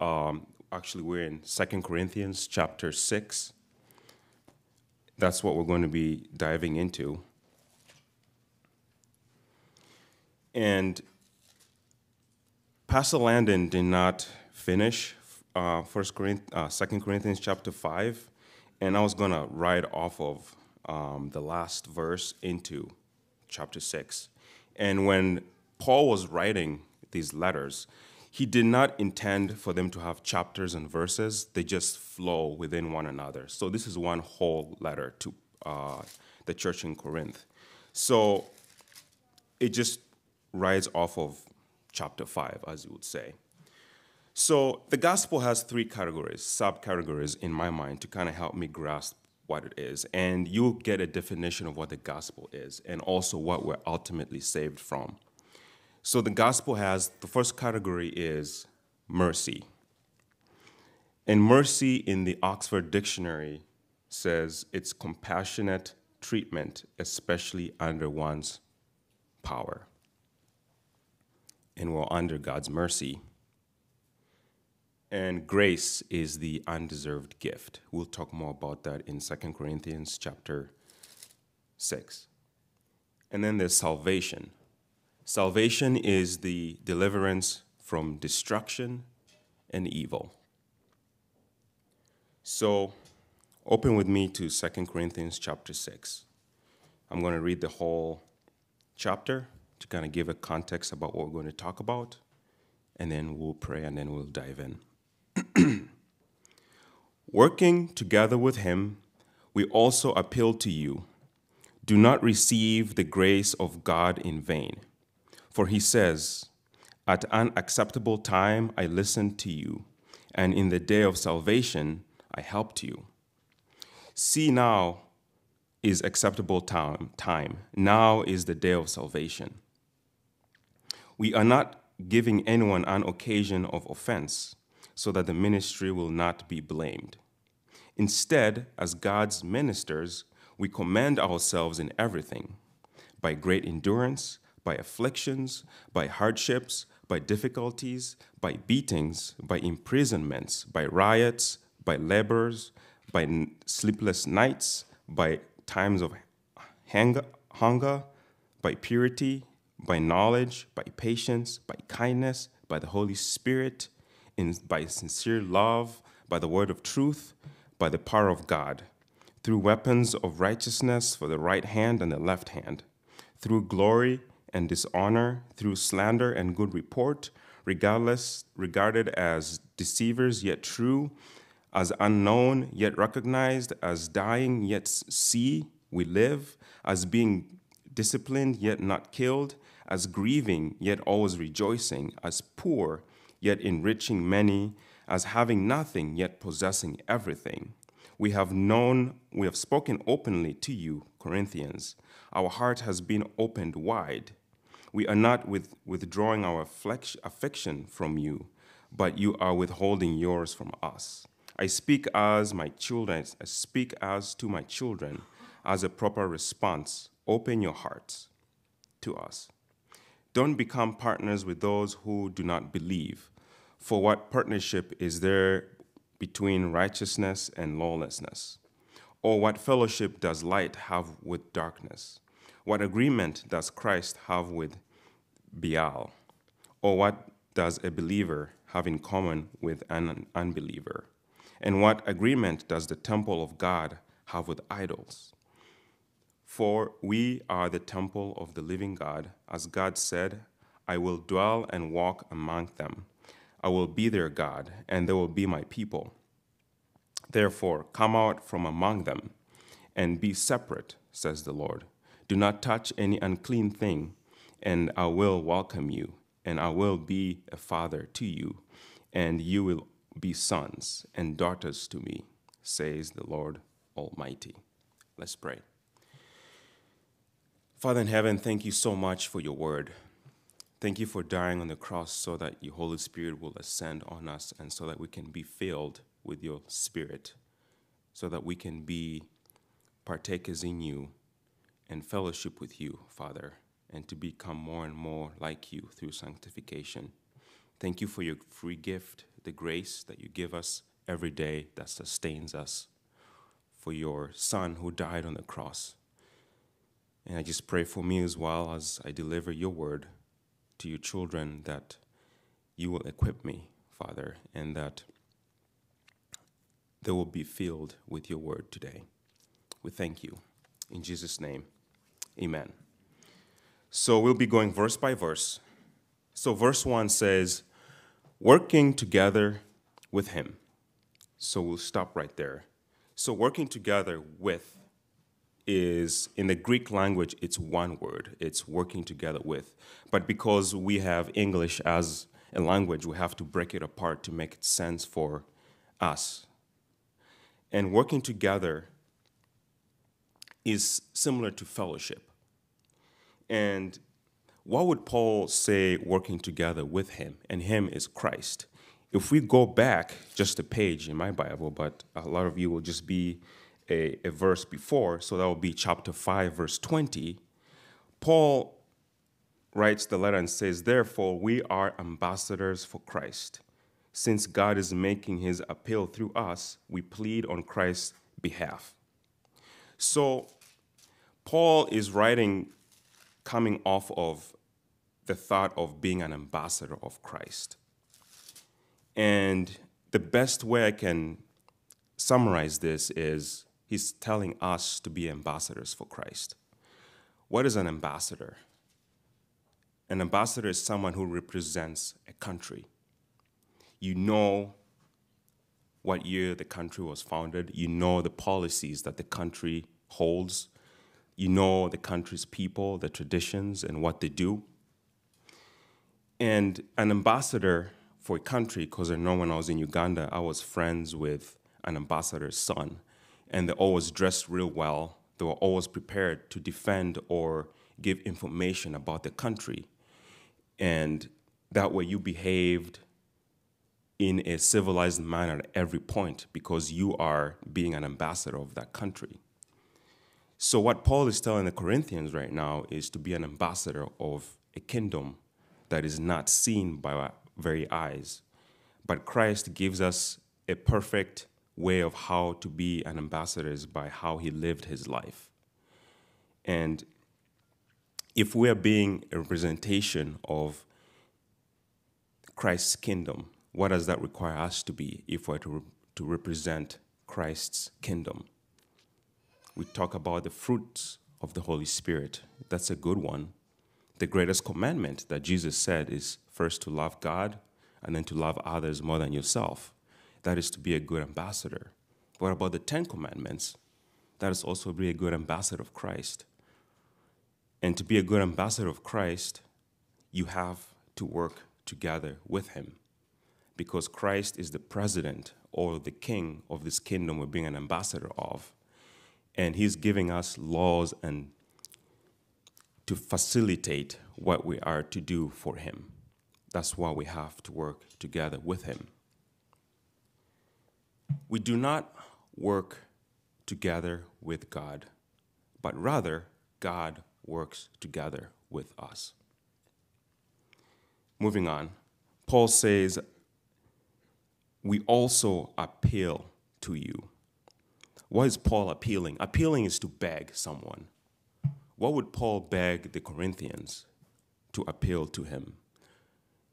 Um, actually, we're in Second Corinthians chapter 6. That's what we're going to be diving into. And Pastor Landon did not finish uh, First Corinth, uh, Second Corinthians chapter 5, and I was going to write off of um, the last verse into chapter 6. And when Paul was writing these letters, he did not intend for them to have chapters and verses, they just flow within one another. So this is one whole letter to uh, the church in Corinth. So it just rides off of chapter 5, as you would say. So the gospel has three categories, subcategories in my mind, to kind of help me grasp what it is. And you'll get a definition of what the gospel is and also what we're ultimately saved from. So the gospel has the first category is mercy. And mercy in the Oxford Dictionary says it's compassionate treatment, especially under one's power. And we're under God's mercy. And grace is the undeserved gift. We'll talk more about that in 2 Corinthians chapter 6. And then there's salvation. Salvation is the deliverance from destruction and evil. So, open with me to 2 Corinthians chapter 6. I'm going to read the whole chapter to kind of give a context about what we're going to talk about, and then we'll pray and then we'll dive in. Working together with him, we also appeal to you do not receive the grace of God in vain. For he says, At an acceptable time I listened to you, and in the day of salvation I helped you. See now is acceptable time, time. Now is the day of salvation. We are not giving anyone an occasion of offense so that the ministry will not be blamed. Instead, as God's ministers, we commend ourselves in everything by great endurance by afflictions, by hardships, by difficulties, by beatings, by imprisonments, by riots, by labors, by sleepless nights, by times of hunger, by purity, by knowledge, by patience, by kindness, by the Holy Spirit, in, by sincere love, by the word of truth, by the power of God, through weapons of righteousness for the right hand and the left hand, through glory and dishonor through slander and good report, regardless regarded as deceivers yet true, as unknown yet recognized, as dying yet see we live, as being disciplined yet not killed, as grieving yet always rejoicing, as poor yet enriching many, as having nothing yet possessing everything. We have known, we have spoken openly to you, Corinthians. Our heart has been opened wide we are not with, withdrawing our affection from you, but you are withholding yours from us. I speak as my children, I speak as to my children, as a proper response. Open your hearts to us. Don't become partners with those who do not believe. For what partnership is there between righteousness and lawlessness? Or what fellowship does light have with darkness? What agreement does Christ have with Belial? Or what does a believer have in common with an unbeliever? And what agreement does the temple of God have with idols? For we are the temple of the living God, as God said, I will dwell and walk among them. I will be their God, and they will be my people. Therefore, come out from among them and be separate, says the Lord do not touch any unclean thing, and I will welcome you, and I will be a father to you, and you will be sons and daughters to me, says the Lord Almighty. Let's pray. Father in heaven, thank you so much for your word. Thank you for dying on the cross so that your Holy Spirit will ascend on us and so that we can be filled with your Spirit, so that we can be partakers in you and fellowship with you, Father, and to become more and more like you through sanctification. Thank you for your free gift the grace that you give us every day that sustains us, for your Son who died on the cross. And I just pray for me as well as I deliver your word to your children that you will equip me, Father, and that they will be filled with your word today. We thank you. In Jesus' name, amen. So we'll be going verse by verse. So, verse 1 says, working together with him. So, we'll stop right there. So, working together with is in the Greek language, it's one word. It's working together with. But because we have English as a language, we have to break it apart to make sense for us. And working together is similar to fellowship. And what would Paul say working together with him? And him is Christ. If we go back just a page in my Bible, but a lot of you will just be a, a verse before, so that will be chapter 5, verse 20. Paul writes the letter and says, Therefore, we are ambassadors for Christ. Since God is making his appeal through us, we plead on Christ's behalf. So, Paul is writing coming off of the thought of being an ambassador of Christ. And the best way I can summarize this is he's telling us to be ambassadors for Christ. What is an ambassador? An ambassador is someone who represents a country. You know what year the country was founded, you know the policies that the country holds, you know the country's people, the traditions, and what they do. And an ambassador for a country, because I know when I was in Uganda, I was friends with an ambassador's son, and they always dressed real well. They were always prepared to defend or give information about the country. And that way you behaved in a civilized manner at every point because you are being an ambassador of that country. So, what Paul is telling the Corinthians right now is to be an ambassador of a kingdom that is not seen by our very eyes. But Christ gives us a perfect way of how to be an ambassador by how he lived his life. And if we are being a representation of Christ's kingdom, what does that require us to be if we're to, to represent Christ's kingdom? We talk about the fruits of the Holy Spirit. That's a good one. The greatest commandment that Jesus said is first to love God and then to love others more than yourself. That is to be a good ambassador. What about the Ten Commandments? That is also to be a good ambassador of Christ. And to be a good ambassador of Christ, you have to work together with Him. Because Christ is the president or the king of this kingdom we're being an ambassador of and he's giving us laws and to facilitate what we are to do for him. That's why we have to work together with him. We do not work together with God, but rather God works together with us. Moving on, Paul says, We also appeal to you what is Paul appealing? Appealing is to beg someone. What would Paul beg the Corinthians to appeal to him?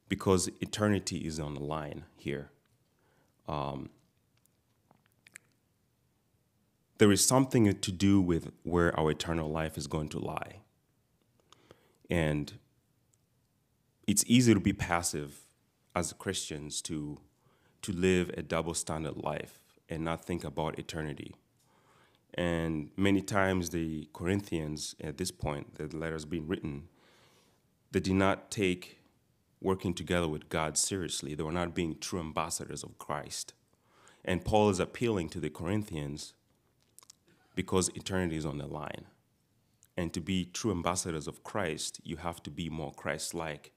Because eternity is on the line here. Um, there is something to do with where our eternal life is going to lie. And it's easy to be passive as Christians to, to live a double standard life and not think about eternity. And many times the Corinthians, at this point, the letter letters being written, they did not take working together with God seriously. They were not being true ambassadors of Christ. And Paul is appealing to the Corinthians because eternity is on the line. And to be true ambassadors of Christ, you have to be more Christ like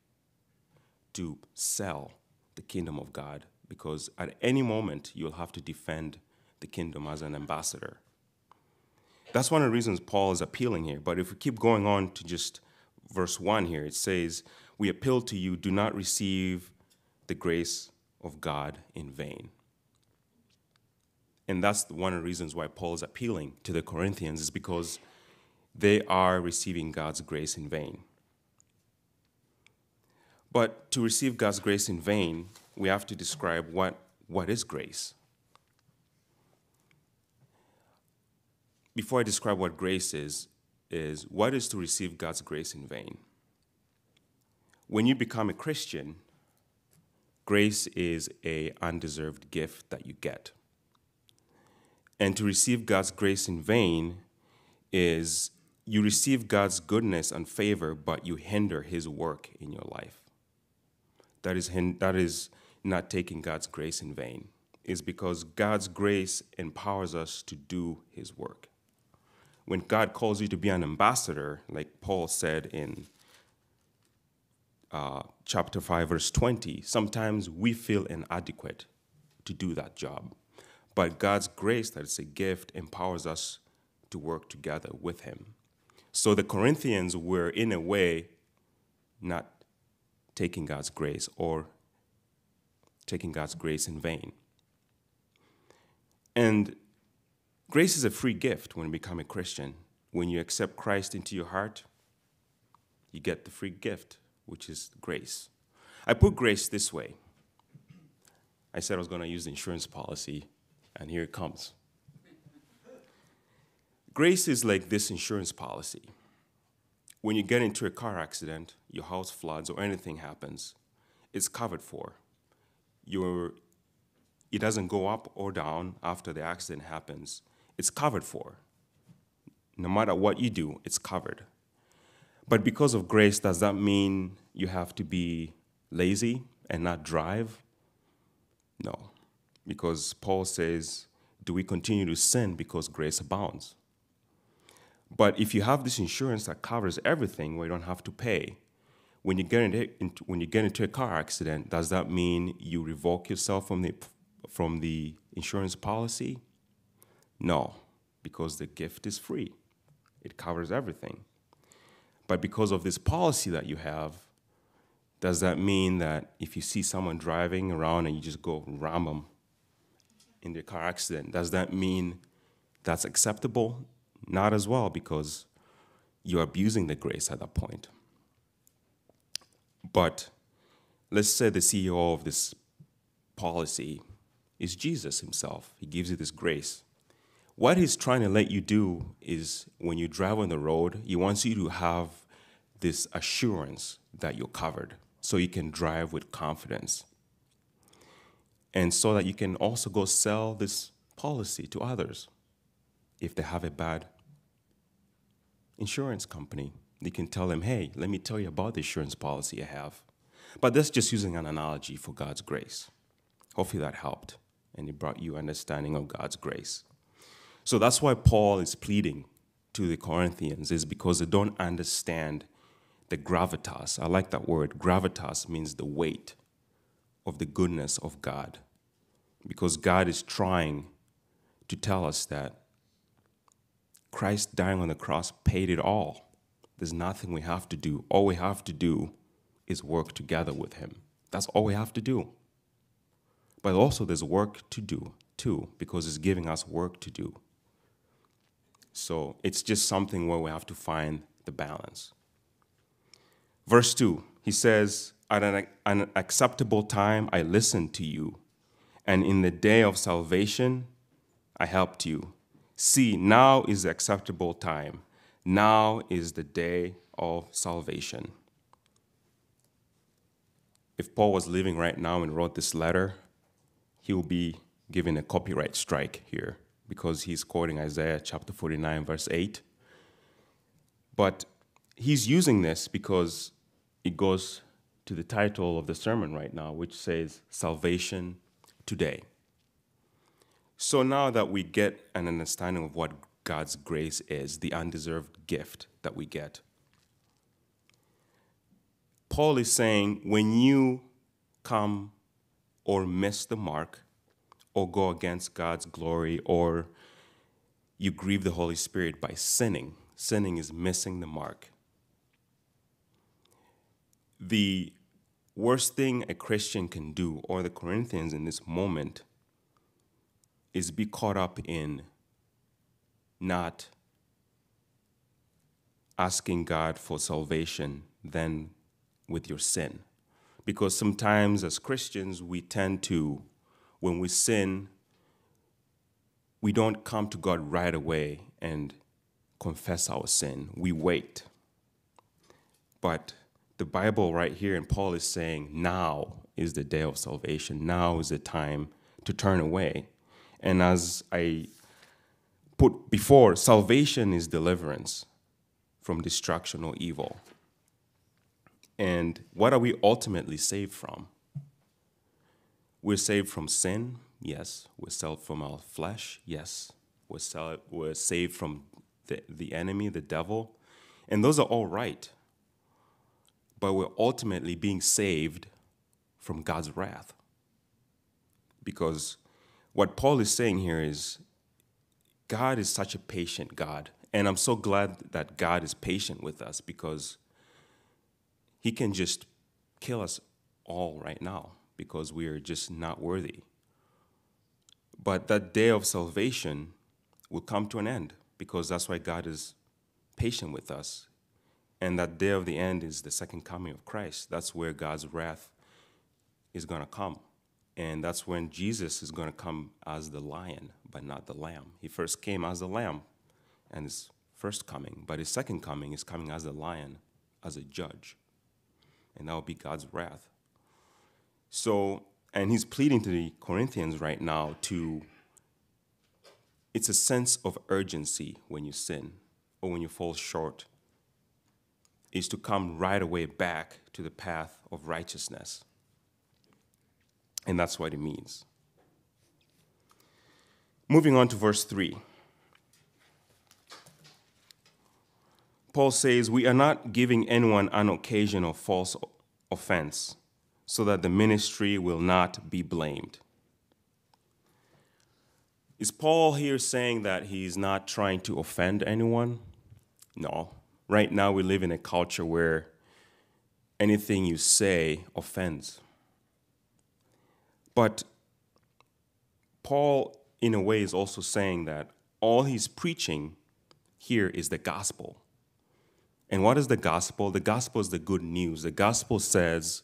to sell the kingdom of God because at any moment you'll have to defend the kingdom as an ambassador. That's one of the reasons Paul is appealing here. But if we keep going on to just verse 1 here, it says, We appeal to you, do not receive the grace of God in vain. And that's one of the reasons why Paul is appealing to the Corinthians, is because they are receiving God's grace in vain. But to receive God's grace in vain, we have to describe what, what is grace. Before I describe what grace is, is what is to receive God's grace in vain? When you become a Christian, grace is a undeserved gift that you get. And to receive God's grace in vain is you receive God's goodness and favor, but you hinder his work in your life. That is, that is not taking God's grace in vain, is because God's grace empowers us to do his work. When God calls you to be an ambassador, like Paul said in uh, chapter 5, verse 20, sometimes we feel inadequate to do that job. But God's grace, that is a gift, empowers us to work together with Him. So the Corinthians were, in a way, not taking God's grace or taking God's grace in vain. And grace is a free gift when you become a Christian. When you accept Christ into your heart, you get the free gift, which is grace. I put grace this way. I said I was going to use the insurance policy and here it comes. Grace is like this insurance policy. When you get into a car accident, your house floods, or anything happens, it's covered for. Your, it doesn't go up or down after the accident happens. It's covered for. No matter what you do, it's covered. But because of grace, does that mean you have to be lazy and not drive? No because Paul says, Do we continue to sin because grace abounds? But if you have this insurance that covers everything where you don't have to pay, when you get into, when you get into a car accident, does that mean you revoke yourself from the, from the insurance policy? No, because the gift is free. It covers everything. But because of this policy that you have, does that mean that if you see someone driving around and you just go ram them in the car accident, does that mean that's acceptable? Not as well, because you're abusing the grace at that point. But let's say the CEO of this policy is Jesus himself. He gives you this grace. What he's trying to let you do is when you drive on the road, he wants you to have this assurance that you're covered so you can drive with confidence. And so that you can also go sell this policy to others. If they have a bad insurance company you can tell them hey let me tell you about the insurance policy i have. But that's just using an analogy for god's grace. Hopefully that helped and it brought you understanding of god's grace so that's why paul is pleading to the corinthians is because they don't understand the gravitas i like that word gravitas means the weight of the goodness of God. Because God is trying to tell us that Christ dying on the cross paid it all. There's nothing we have to do. All we have to do is work together with Him. That's all we have to do. But also, there's work to do too, because it's giving us work to do. So it's just something where we have to find the balance. Verse 2, he says, at an, an acceptable time, I listened to you, and in the day of salvation, I helped you. See, now is the acceptable time. Now is the day of salvation. If Paul was living right now and wrote this letter, he will be given a copyright strike here because he's quoting Isaiah chapter 49, verse 8. But he's using this because it goes to the title of the sermon right now, which says Salvation Today. So now that we get an understanding of what God's grace is, the undeserved gift that we get, Paul is saying when you come or miss the mark or go against God's glory or you grieve the Holy Spirit by sinning, sinning is missing the mark. The worst thing a Christian can do, or the Corinthians in this moment, is be caught up in not asking God for salvation than with your sin. Because sometimes as Christians, we tend to, when we sin, we don't come to God right away and confess our sin. We wait. But the Bible, right here, and Paul is saying, now is the day of salvation. Now is the time to turn away. And as I put before, salvation is deliverance from destruction or evil. And what are we ultimately saved from? We're saved from sin, yes. We're saved from our flesh, yes. We're, we're saved from the, the enemy, the devil. And those are all right. But we're ultimately being saved from God's wrath. Because what Paul is saying here is God is such a patient God. And I'm so glad that God is patient with us because he can just kill us all right now because we are just not worthy. But that day of salvation will come to an end because that's why God is patient with us. And that day of the end is the second coming of Christ. That's where God's wrath is going to come. And that's when Jesus is going to come as the lion, but not the lamb. He first came as the lamb and his first coming, but his second coming is coming as the lion, as a judge and that will be God's wrath. So, and he's pleading to the Corinthians right now to, it's a sense of urgency when you sin or when you fall short, is to come right away back to the path of righteousness. And that's what it means. Moving on to verse 3. Paul says, We are not giving anyone an occasion of false offense so that the ministry will not be blamed. Is Paul here saying that he's not trying to offend anyone? No. Right now, we live in a culture where anything you say offends. But Paul, in a way, is also saying that all he's preaching here is the gospel. And what is the gospel? The gospel is the good news. The gospel says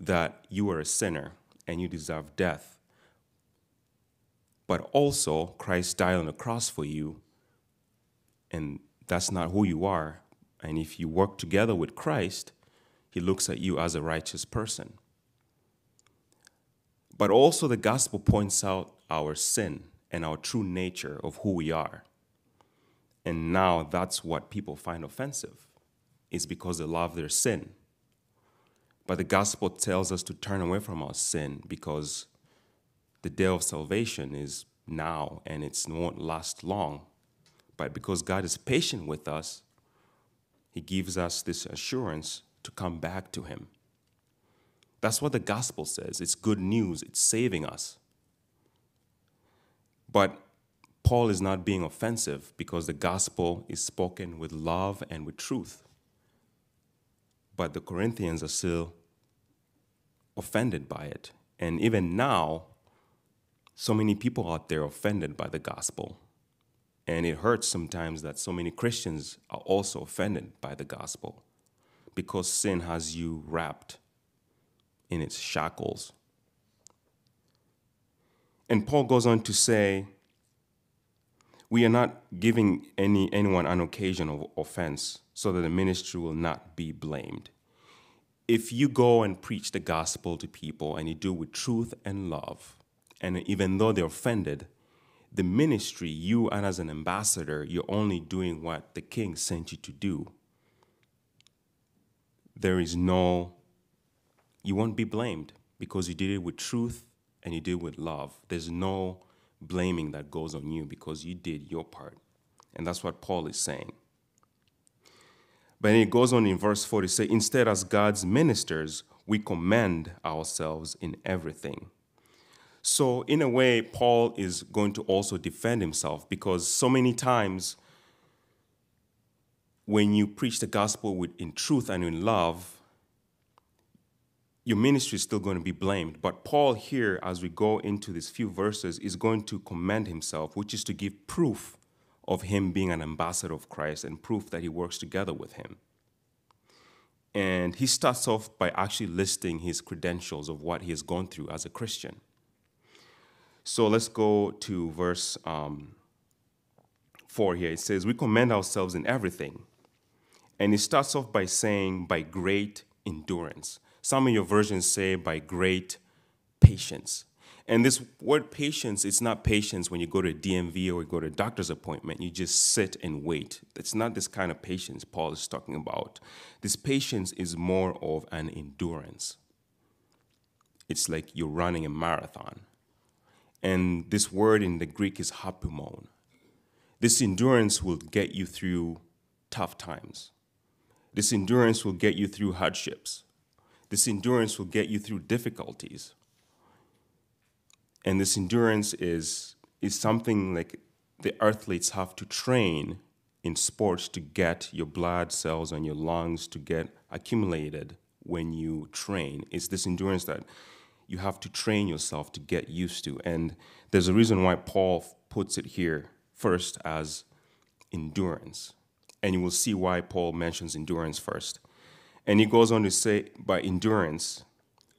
that you are a sinner and you deserve death. But also, Christ died on the cross for you, and that's not who you are. And if you work together with Christ, he looks at you as a righteous person. But also, the gospel points out our sin and our true nature of who we are. And now that's what people find offensive, is because they love their sin. But the gospel tells us to turn away from our sin because the day of salvation is now and it won't last long. But because God is patient with us, He gives us this assurance to come back to Him. That's what the gospel says. It's good news, it's saving us. But Paul is not being offensive because the gospel is spoken with love and with truth. But the Corinthians are still offended by it. And even now, so many people out there offended by the gospel. And it hurts sometimes that so many Christians are also offended by the gospel because sin has you wrapped in its shackles. And Paul goes on to say, we are not giving any, anyone an occasion of offense so that the ministry will not be blamed. If you go and preach the gospel to people and you do with truth and love, and even though they're offended, the ministry, you and as an ambassador, you're only doing what the king sent you to do. There is no, you won't be blamed because you did it with truth and you did it with love. There's no blaming that goes on you because you did your part. And that's what Paul is saying. But it goes on in verse 4 to say, Instead, as God's ministers, we commend ourselves in everything. So, in a way, Paul is going to also defend himself because so many times when you preach the gospel with, in truth and in love, your ministry is still going to be blamed. But Paul, here, as we go into these few verses, is going to commend himself, which is to give proof of him being an ambassador of Christ and proof that he works together with him. And he starts off by actually listing his credentials of what he has gone through as a Christian. So let's go to verse um, 4 here. It says, We commend ourselves in everything. And it starts off by saying, by great endurance. Some of your versions say, by great patience. And this word patience, it's not patience when you go to a DMV or you go to a doctor's appointment. You just sit and wait. It's not this kind of patience Paul is talking about. This patience is more of an endurance. It's like you're running a marathon. And this word in the Greek is hapumon. This endurance will get you through tough times. This endurance will get you through hardships. This endurance will get you through difficulties. And this endurance is, is something like the athletes have to train in sports to get your blood cells and your lungs to get accumulated when you train. It's this endurance that you have to train yourself to get used to. And there's a reason why Paul puts it here first as endurance. And you will see why Paul mentions endurance first. And he goes on to say, by endurance,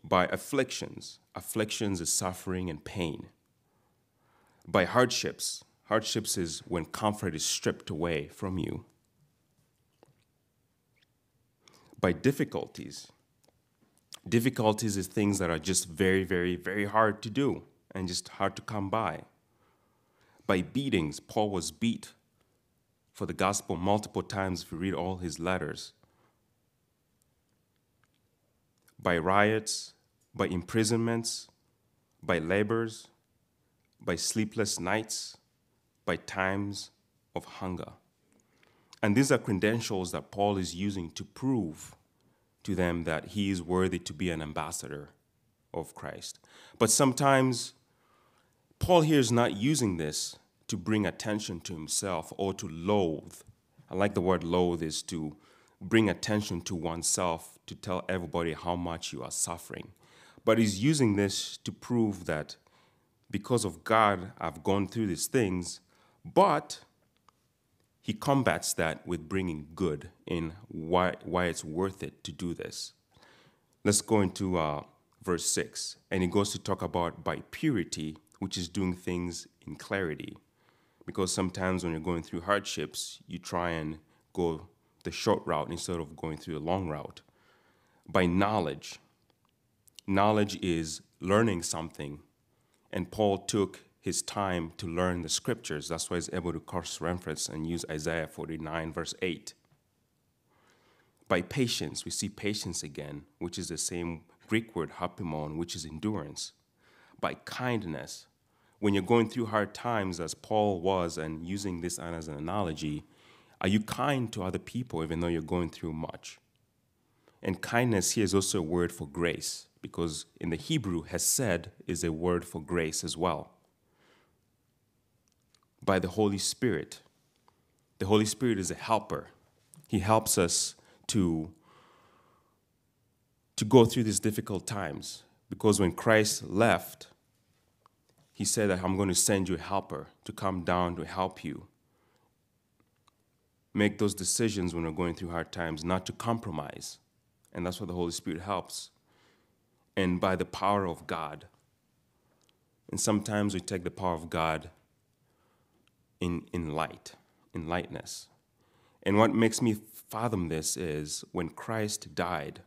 by afflictions. Afflictions is suffering and pain. By hardships. Hardships is when comfort is stripped away from you. By difficulties. Difficulties is things that are just very, very, very hard to do and just hard to come by. By beatings, Paul was beat for the gospel multiple times if you read all his letters by riots, by imprisonments, by labors, by sleepless nights, by times of hunger. And these are credentials that Paul is using to prove to them that he is worthy to be an ambassador of Christ. But sometimes Paul here is not using this to bring attention to himself or to loathe. I like the word loathe is to bring attention to oneself to tell everybody how much you are suffering. But he's using this to prove that because of God, I've gone through these things, but he combats that with bringing good in why, why it's worth it to do this. Let's go into uh, verse 6. And he goes to talk about by purity, which is doing things in clarity. Because sometimes when you're going through hardships, you try and go the short route instead of going through the long route. By knowledge, knowledge is learning something. And Paul took his time to learn the scriptures. That's why he's able to cross reference and use Isaiah 49, verse 8. By patience, we see patience again, which is the same Greek word hapimon, which is endurance. By kindness, when you're going through hard times, as Paul was, and using this as an analogy, are you kind to other people even though you're going through much? And kindness here is also a word for grace, because in the Hebrew, hesed is a word for grace as well. By the Holy Spirit. The Holy Spirit is a helper. He helps us to, to go through these difficult times. Because when Christ left, he said that I'm going to send you a helper to come down to help you make those decisions when we're going through hard times, not to compromise. And that's what the Holy Spirit helps. And by the power of God. And sometimes we take the power of God in, in light, in lightness. And what makes me fathom this is when Christ died,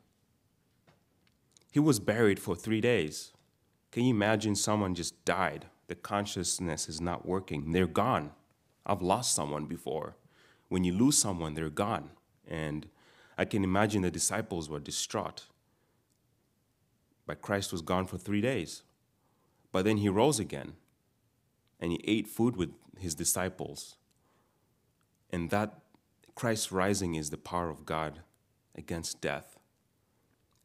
he was buried for three days. Can you imagine someone just died? The consciousness is not working. They're gone. I've lost someone before when you lose someone, they're gone. And I can imagine the disciples were distraught. But Christ was gone for three days. But then he rose again and he ate food with his disciples. And that Christ's rising is the power of God against death.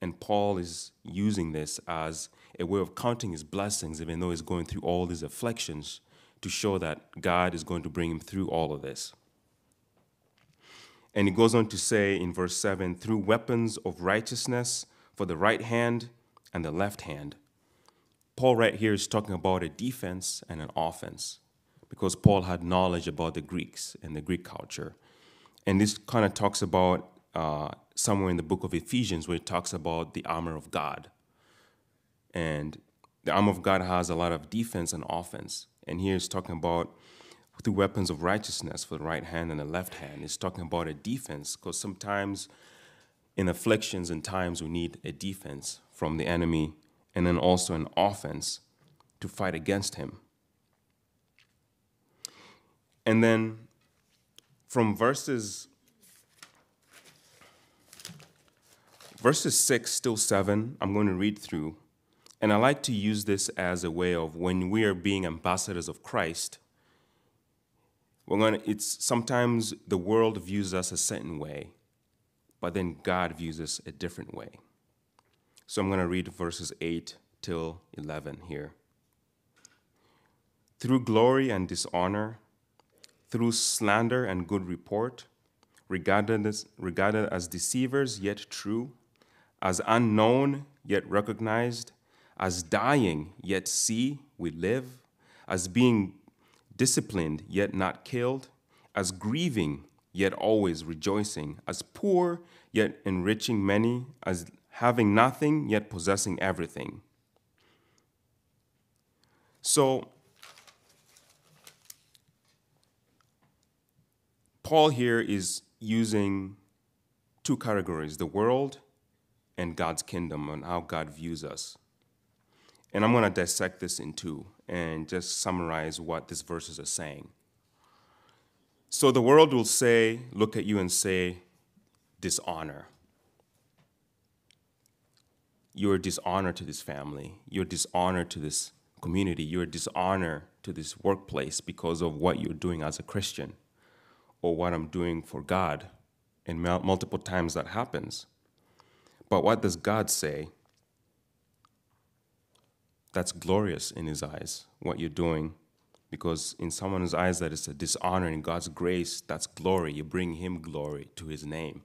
And Paul is using this as a way of counting his blessings, even though he's going through all these afflictions, to show that God is going to bring him through all of this. And he goes on to say in verse 7 through weapons of righteousness for the right hand, and the left hand. Paul, right here, is talking about a defense and an offense because Paul had knowledge about the Greeks and the Greek culture. And this kind of talks about uh, somewhere in the book of Ephesians where it talks about the armor of God. And the armor of God has a lot of defense and offense. And here it's talking about the weapons of righteousness for the right hand and the left hand. It's talking about a defense because sometimes in afflictions and times we need a defense from the enemy and then also an offense to fight against him. And then from verses verses 6 till 7, I'm going to read through. And I like to use this as a way of when we are being ambassadors of Christ, we're going to, it's sometimes the world views us a certain way, but then God views us a different way. So I'm going to read verses 8 till 11 here. Through glory and dishonor, through slander and good report, regarded as, regarded as deceivers yet true, as unknown yet recognized, as dying yet see we live, as being disciplined yet not killed, as grieving yet always rejoicing, as poor yet enriching many, as having nothing yet possessing everything. So, Paul here is using two categories the world and God's kingdom and how God views us. And I'm going to dissect this in two and just summarize what these verses are saying. So the world will say, look at you and say, dishonor. You're dishonor to this family. You're dishonor to this community. You're dishonor to this workplace because of what you're doing as a Christian or what I'm doing for God. And multiple times that happens. But what does God say? That's glorious in His eyes, what you're doing. Because in someone's eyes, that is a dishonor. In God's grace, that's glory. You bring Him glory to His name.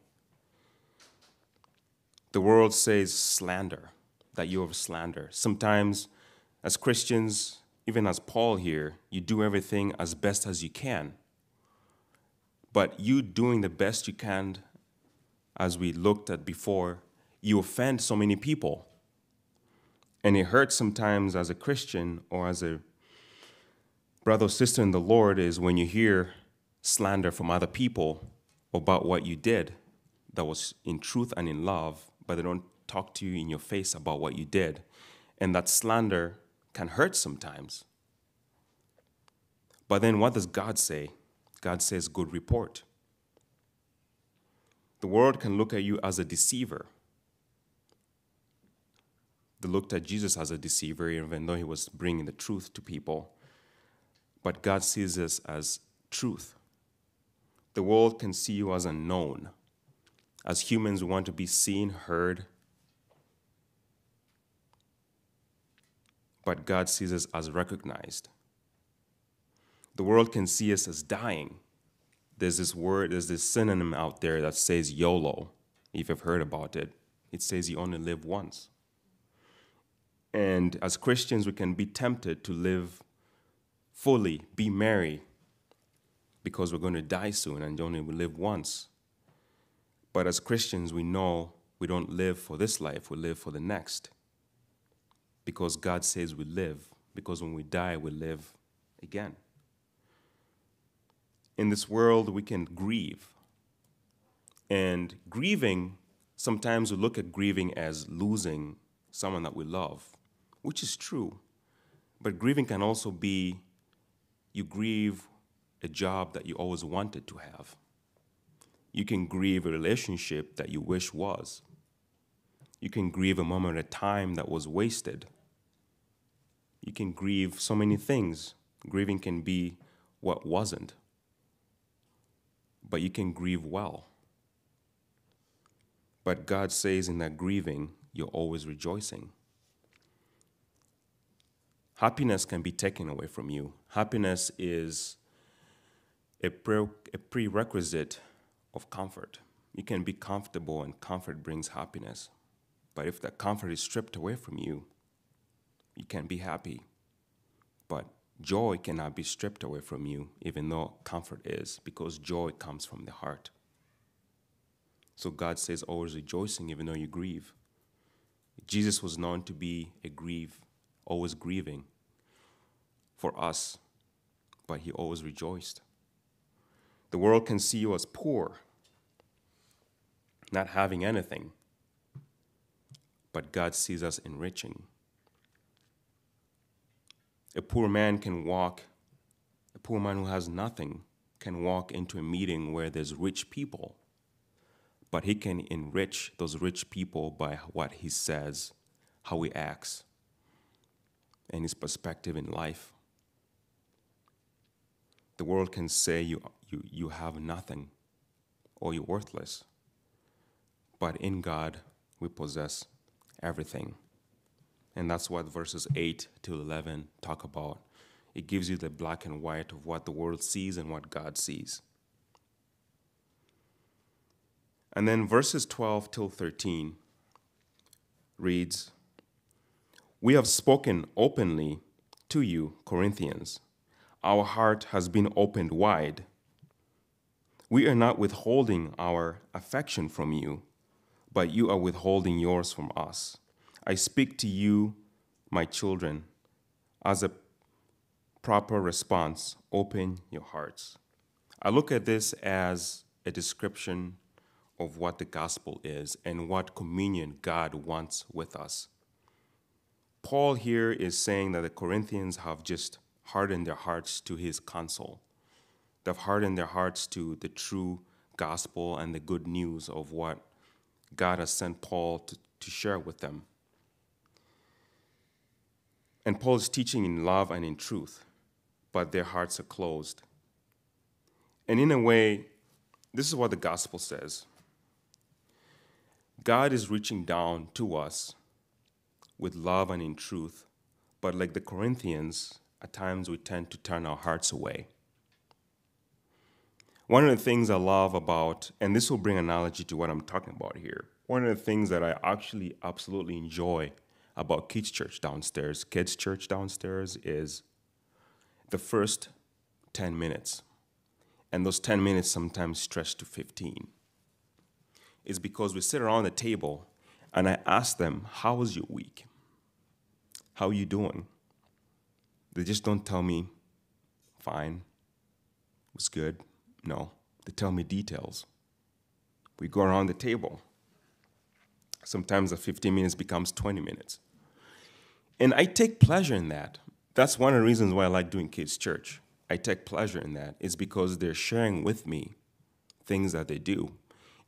The world says slander, that you have slander. Sometimes, as Christians, even as Paul here, you do everything as best as you can. But you doing the best you can, as we looked at before, you offend so many people. And it hurts sometimes as a Christian or as a brother or sister in the Lord is when you hear slander from other people about what you did that was in truth and in love, but they don't talk to you in your face about what you did. And that slander can hurt sometimes. But then what does God say? God says, good report. The world can look at you as a deceiver they looked at Jesus as a deceiver, even though he was bringing the truth to people. But God sees us as truth. The world can see you as unknown. As humans, we want to be seen, heard. But God sees us as recognized. The world can see us as dying. There's this word, there's this synonym out there that says YOLO, if you've heard about it. It says you only live once. And as Christians, we can be tempted to live fully, be merry, because we're going to die soon and only live once. But as Christians, we know we don't live for this life, we live for the next. Because God says we live, because when we die, we live again. In this world, we can grieve. And grieving, sometimes we look at grieving as losing someone that we love which is true. But grieving can also be you grieve a job that you always wanted to have. You can grieve a relationship that you wish was. You can grieve a moment of time that was wasted. You can grieve so many things. Grieving can be what wasn't. But you can grieve well. But God says in that grieving, you're always rejoicing. Happiness can be taken away from you. Happiness is a, pre- a prerequisite of comfort. You can be comfortable, and comfort brings happiness. But if that comfort is stripped away from you, you can't be happy. But joy cannot be stripped away from you, even though comfort is, because joy comes from the heart. So God says, always rejoicing, even though you grieve. Jesus was known to be a grieve, always grieving for us, but he always rejoiced. The world can see you as poor, not having anything, but God sees us enriching. A poor man can walk, a poor man who has nothing can walk into a meeting where there's rich people, but he can enrich those rich people by what he says, how he acts, and his perspective in life. The world can say you, you, you have nothing or you're worthless, but in God we possess everything. And that's what verses 8 to 11 talk about. It gives you the black and white of what the world sees and what God sees. And then verses 12 till 13 reads We have spoken openly to you, Corinthians. Our heart has been opened wide. We are not withholding our affection from you, but you are withholding yours from us. I speak to you, my children, as a proper response. Open your hearts. I look at this as a description of what the gospel is and what communion God wants with us. Paul here is saying that the Corinthians have just hardened their hearts to his counsel. They've hardened their hearts to the true gospel and the good news of what God has sent Paul to, to share with them. And Paul is teaching in love and in truth, but their hearts are closed. And in a way, this is what the gospel says God is reaching down to us with love and in truth, but like the Corinthians, at times we tend to turn our hearts away. One of the things I love about, and this will bring analogy to what I'm talking about here, one of the things that I actually absolutely enjoy about kids' church downstairs, kids' church downstairs, is the first 10 minutes. And those 10 minutes sometimes stretch to 15. Is because we sit around the table and I ask them, How was your week? How are you doing? They just don't tell me, Fine, it was good. No, they tell me details. We go around the table. Sometimes the 15 minutes becomes 20 minutes. And I take pleasure in that. That's one of the reasons why I like doing kids' church. I take pleasure in that. It's because they're sharing with me things that they do.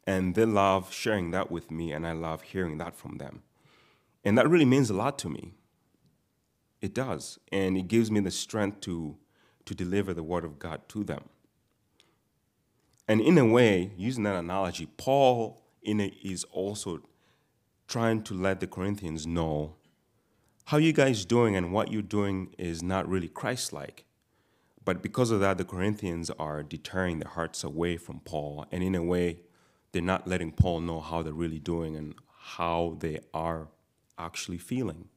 And they love sharing that with me, and I love hearing that from them. And that really means a lot to me. It does. And it gives me the strength to, to deliver the word of God to them. And in a way, using that analogy, Paul in also trying to let the Corinthians know how you guys doing and what you're doing is not really Christ-like. But because of that, the Corinthians are deterring their hearts away from Paul, and in a way, they're not letting Paul know how they're really doing and how they are actually feeling.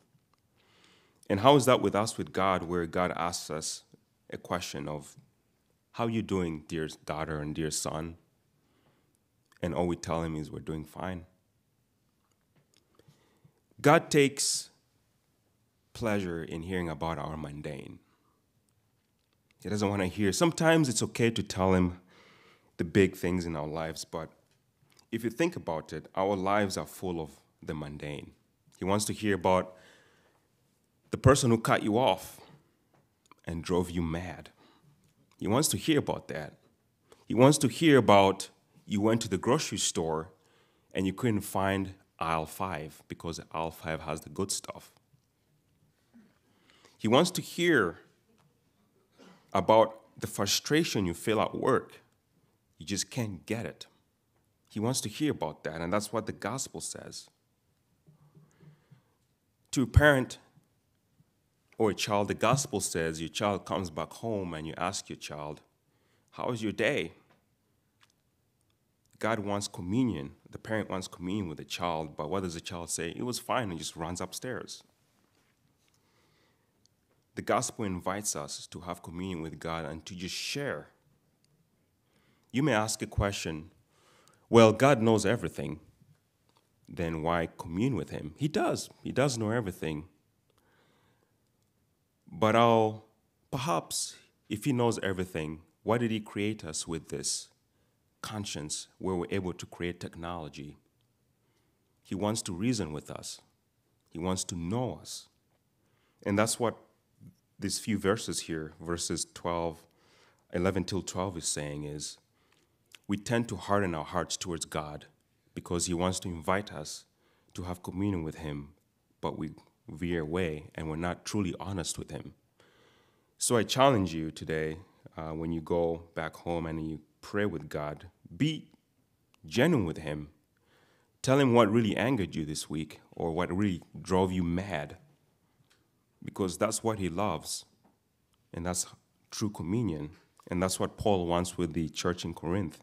And how is that with us with God, where God asks us a question of, How you doing, dear daughter and dear son? And all we tell him is, We're doing fine. God takes pleasure in hearing about our mundane. He doesn't want to hear. Sometimes it's okay to tell him the big things in our lives, but if you think about it, our lives are full of the mundane. He wants to hear about the person who cut you off and drove you mad. He wants to hear about that. He wants to hear about you went to the grocery store and you couldn't find aisle five because aisle five has the good stuff. He wants to hear about the frustration you feel at work. You just can't get it. He wants to hear about that, and that's what the gospel says. To a parent or a child, the gospel says your child comes back home and you ask your child, How was your day? God wants communion. The parent wants communion with the child, but what does the child say? It was fine and just runs upstairs. The gospel invites us to have communion with God and to just share. You may ask a question well, God knows everything. Then why commune with Him? He does. He does know everything. But I'll, perhaps, if He knows everything, why did He create us with this conscience where we're able to create technology? He wants to reason with us, He wants to know us. And that's what these few verses here, verses 12, 11 till 12, is saying is we tend to harden our hearts towards God because He wants to invite us to have communion with Him, but we veer away and we're not truly honest with Him. So I challenge you today uh, when you go back home and you pray with God, be genuine with Him. Tell Him what really angered you this week or what really drove you mad because that's what He loves and that's true communion. And that's what Paul wants with the church in Corinth.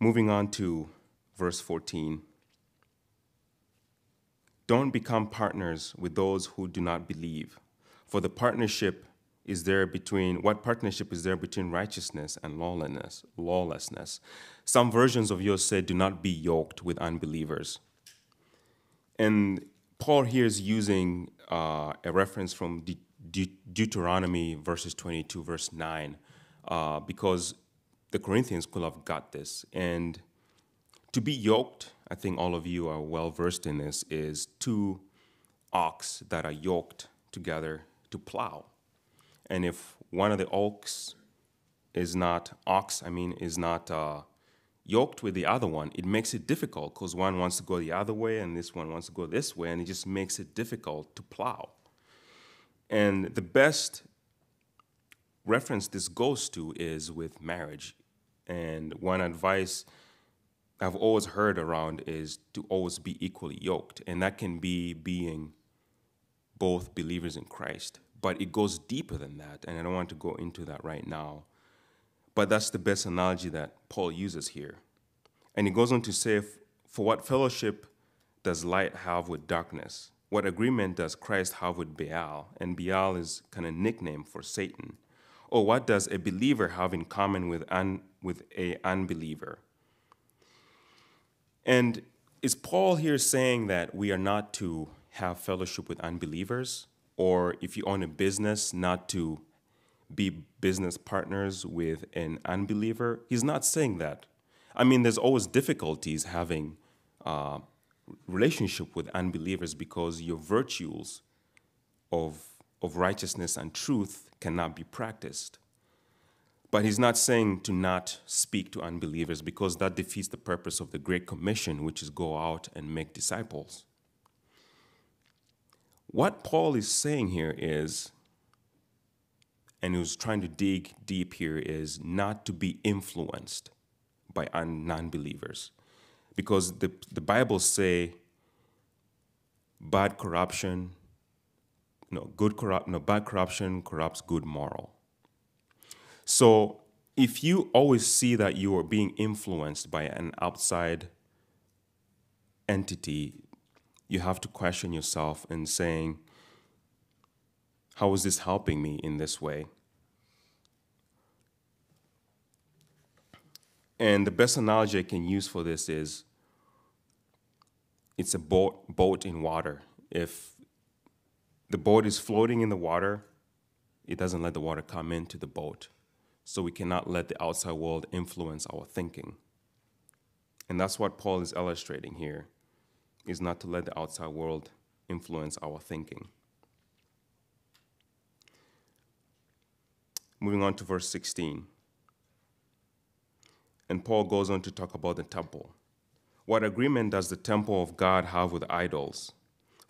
Moving on to verse 14. Don't become partners with those who do not believe, for the partnership is there between what partnership is there between righteousness and lawlessness lawlessness? Some versions of yours say do not be yoked with unbelievers. And paul here is using uh, a reference from De- De- deuteronomy verses 22 verse 9 uh, because the Corinthians could have got this. And to be yoked, I think all of you are well versed in this, is two ox that are yoked together to plow. And if one of the ox is not ox, I mean, is not uh, yoked with the other one, it makes it difficult because one wants to go the other way and this one wants to go this way, and it just makes it difficult to plow. And the best reference this goes to is with marriage. And one advice I've always heard around is to always be equally yoked. And that can be being both believers in Christ. But it goes deeper than that. And I don't want to go into that right now. But that's the best analogy that Paul uses here. And he goes on to say, For what fellowship does light have with darkness? What agreement does Christ have with Baal? And Baal is kind of nickname for Satan. Or what does a believer have in common with, un, with a unbeliever? And is Paul here saying that we are not to have fellowship with unbelievers? Or if you own a business, not to be business partners with an unbeliever? He's not saying that. I mean, there's always difficulties having uh, relationship with unbelievers because your virtues of, of righteousness and truth cannot be practiced. But he's not saying to not speak to unbelievers because that defeats the purpose of the Great Commission, which is go out and make disciples. What Paul is saying here is, and he was trying to dig deep here, is not to be influenced by non believers. Because the, the Bible say bad corruption no, good corrupt, no, bad corruption corrupts good moral. So if you always see that you are being influenced by an outside entity, you have to question yourself and saying, how is this helping me in this way? And the best analogy I can use for this is it's a boat, boat in water. If the boat is floating in the water, it doesn't let the water come into the boat. So we cannot let the outside world influence our thinking. And that's what Paul is illustrating here, is not to let the outside world influence our thinking. Moving on to verse 16. And Paul goes on to talk about the temple. What agreement does the temple of God have with idols?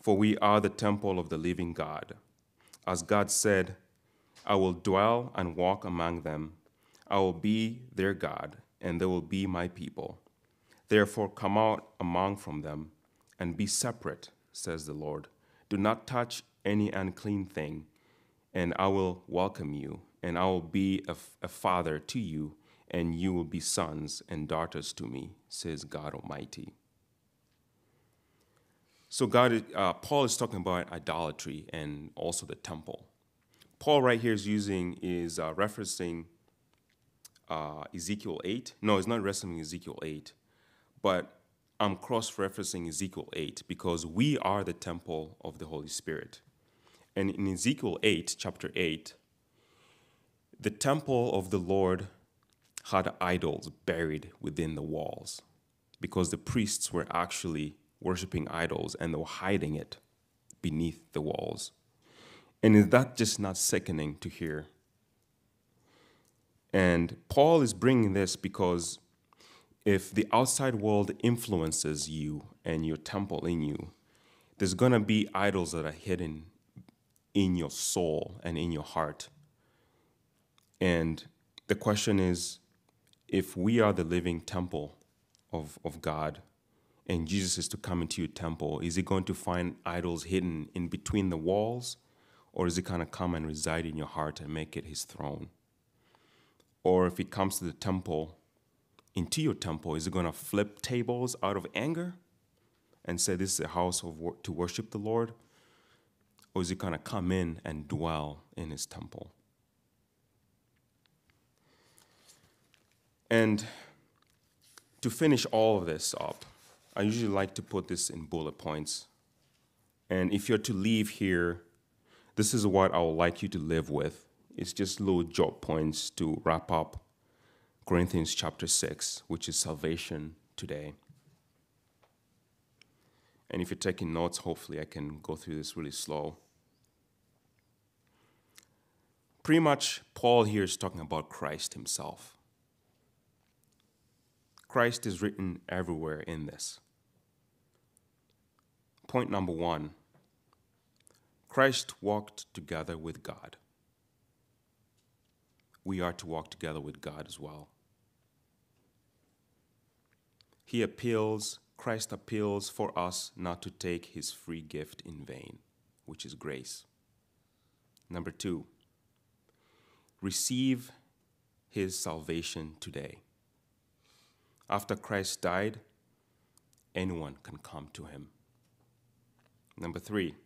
for we are the temple of the living God. As God said, I will dwell and walk among them. I will be their God, and they will be my people. Therefore, come out among from them and be separate, says the Lord. Do not touch any unclean thing, and I will welcome you, and I will be a, f- a father to you, and you will be sons and daughters to me, says God Almighty. So God, uh, Paul is talking about idolatry and also the temple. Paul right here is using is uh, referencing uh, Ezekiel eight. No, it's not referencing Ezekiel eight, but I'm cross-referencing Ezekiel eight because we are the temple of the Holy Spirit. And in Ezekiel eight, chapter eight, the temple of the Lord had idols buried within the walls because the priests were actually worshiping idols and they were hiding it beneath the walls. And is that just not sickening to hear? And Paul is bringing this because if the outside world influences you and your temple in you, there's going to be idols that are hidden in your soul and in your heart. And the question is if we are the living temple of, of God and Jesus is to come into your temple, is he going to find idols hidden in between the walls? Or is he going to come and reside in your heart and make it his throne? Or if he comes to the temple, into your temple, is he going to flip tables out of anger and say this is a house of wor- to worship the Lord? Or is he going to come in and dwell in his temple? And to finish all of this up, I usually like to put this in bullet points. And if you're to leave here, this is what I would like you to live with. It's just little job points to wrap up Corinthians chapter 6, which is salvation today. And if you're taking notes, hopefully I can go through this really slow. Pretty much, Paul here is talking about Christ himself. Christ is written everywhere in this. Point number one Christ walked together with God. We are to walk together with God as well. He appeals, Christ appeals for us not to take his free gift in vain, which is grace. Number two, receive his salvation today. After Christ died, anyone can come to him. Number three,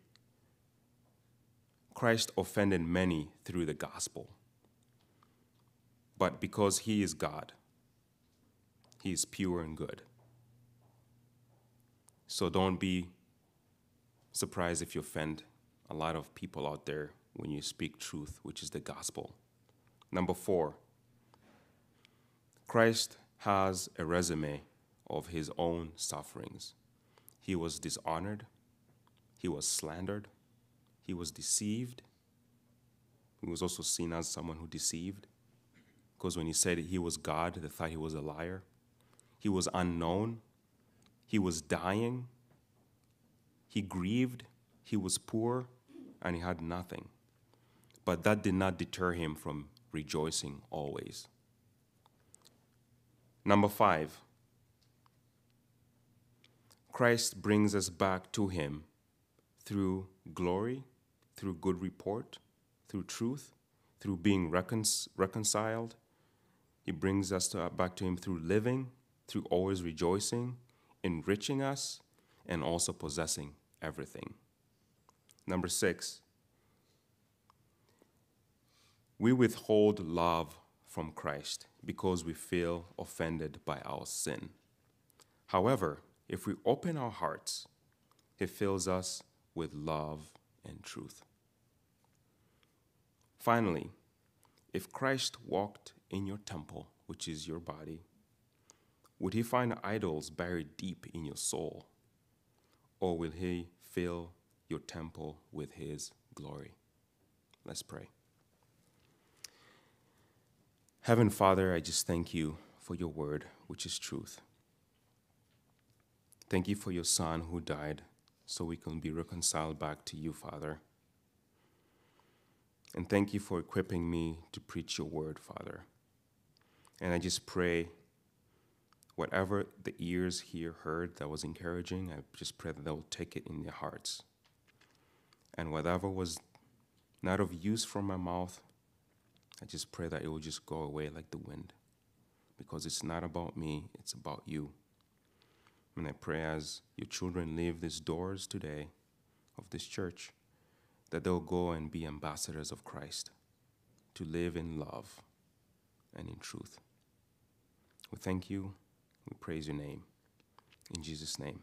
Christ offended many through the gospel. But because he is God, he is pure and good. So don't be surprised if you offend a lot of people out there when you speak truth, which is the gospel. Number four, Christ has a resume of his own sufferings. He was dishonored, he was slandered, he was deceived. He was also seen as someone who deceived. Because when he said he was God, they thought he was a liar. He was unknown. He was dying. He grieved. He was poor. And he had nothing. But that did not deter him from rejoicing always. Number five, Christ brings us back to him through glory, through good report, through truth, through being recon- reconciled. He brings us to, back to him through living, through always rejoicing, enriching us, and also possessing everything. Number six, we withhold love from Christ because we feel offended by our sin. However, if we open our hearts, He fills us with love and truth. Finally, if Christ walked in your temple, which is your body, would He find idols buried deep in your soul? Or will He fill your temple with His glory? Let's pray. Heaven Father, I just thank you for your word, which is truth. Thank you for your Son who died so we can be reconciled back to you, Father. And thank you for equipping me to preach your word, Father. And I just pray whatever the ears here heard that was encouraging, I just pray that they'll take it in their hearts. And whatever was not of use from my mouth, I just pray that it will just go away like the wind because it's not about me, it's about you. And I pray as your children leave these doors today of this church that they'll go and be ambassadors of Christ, to live in love and in truth. We thank you. We praise your name. In Jesus' name.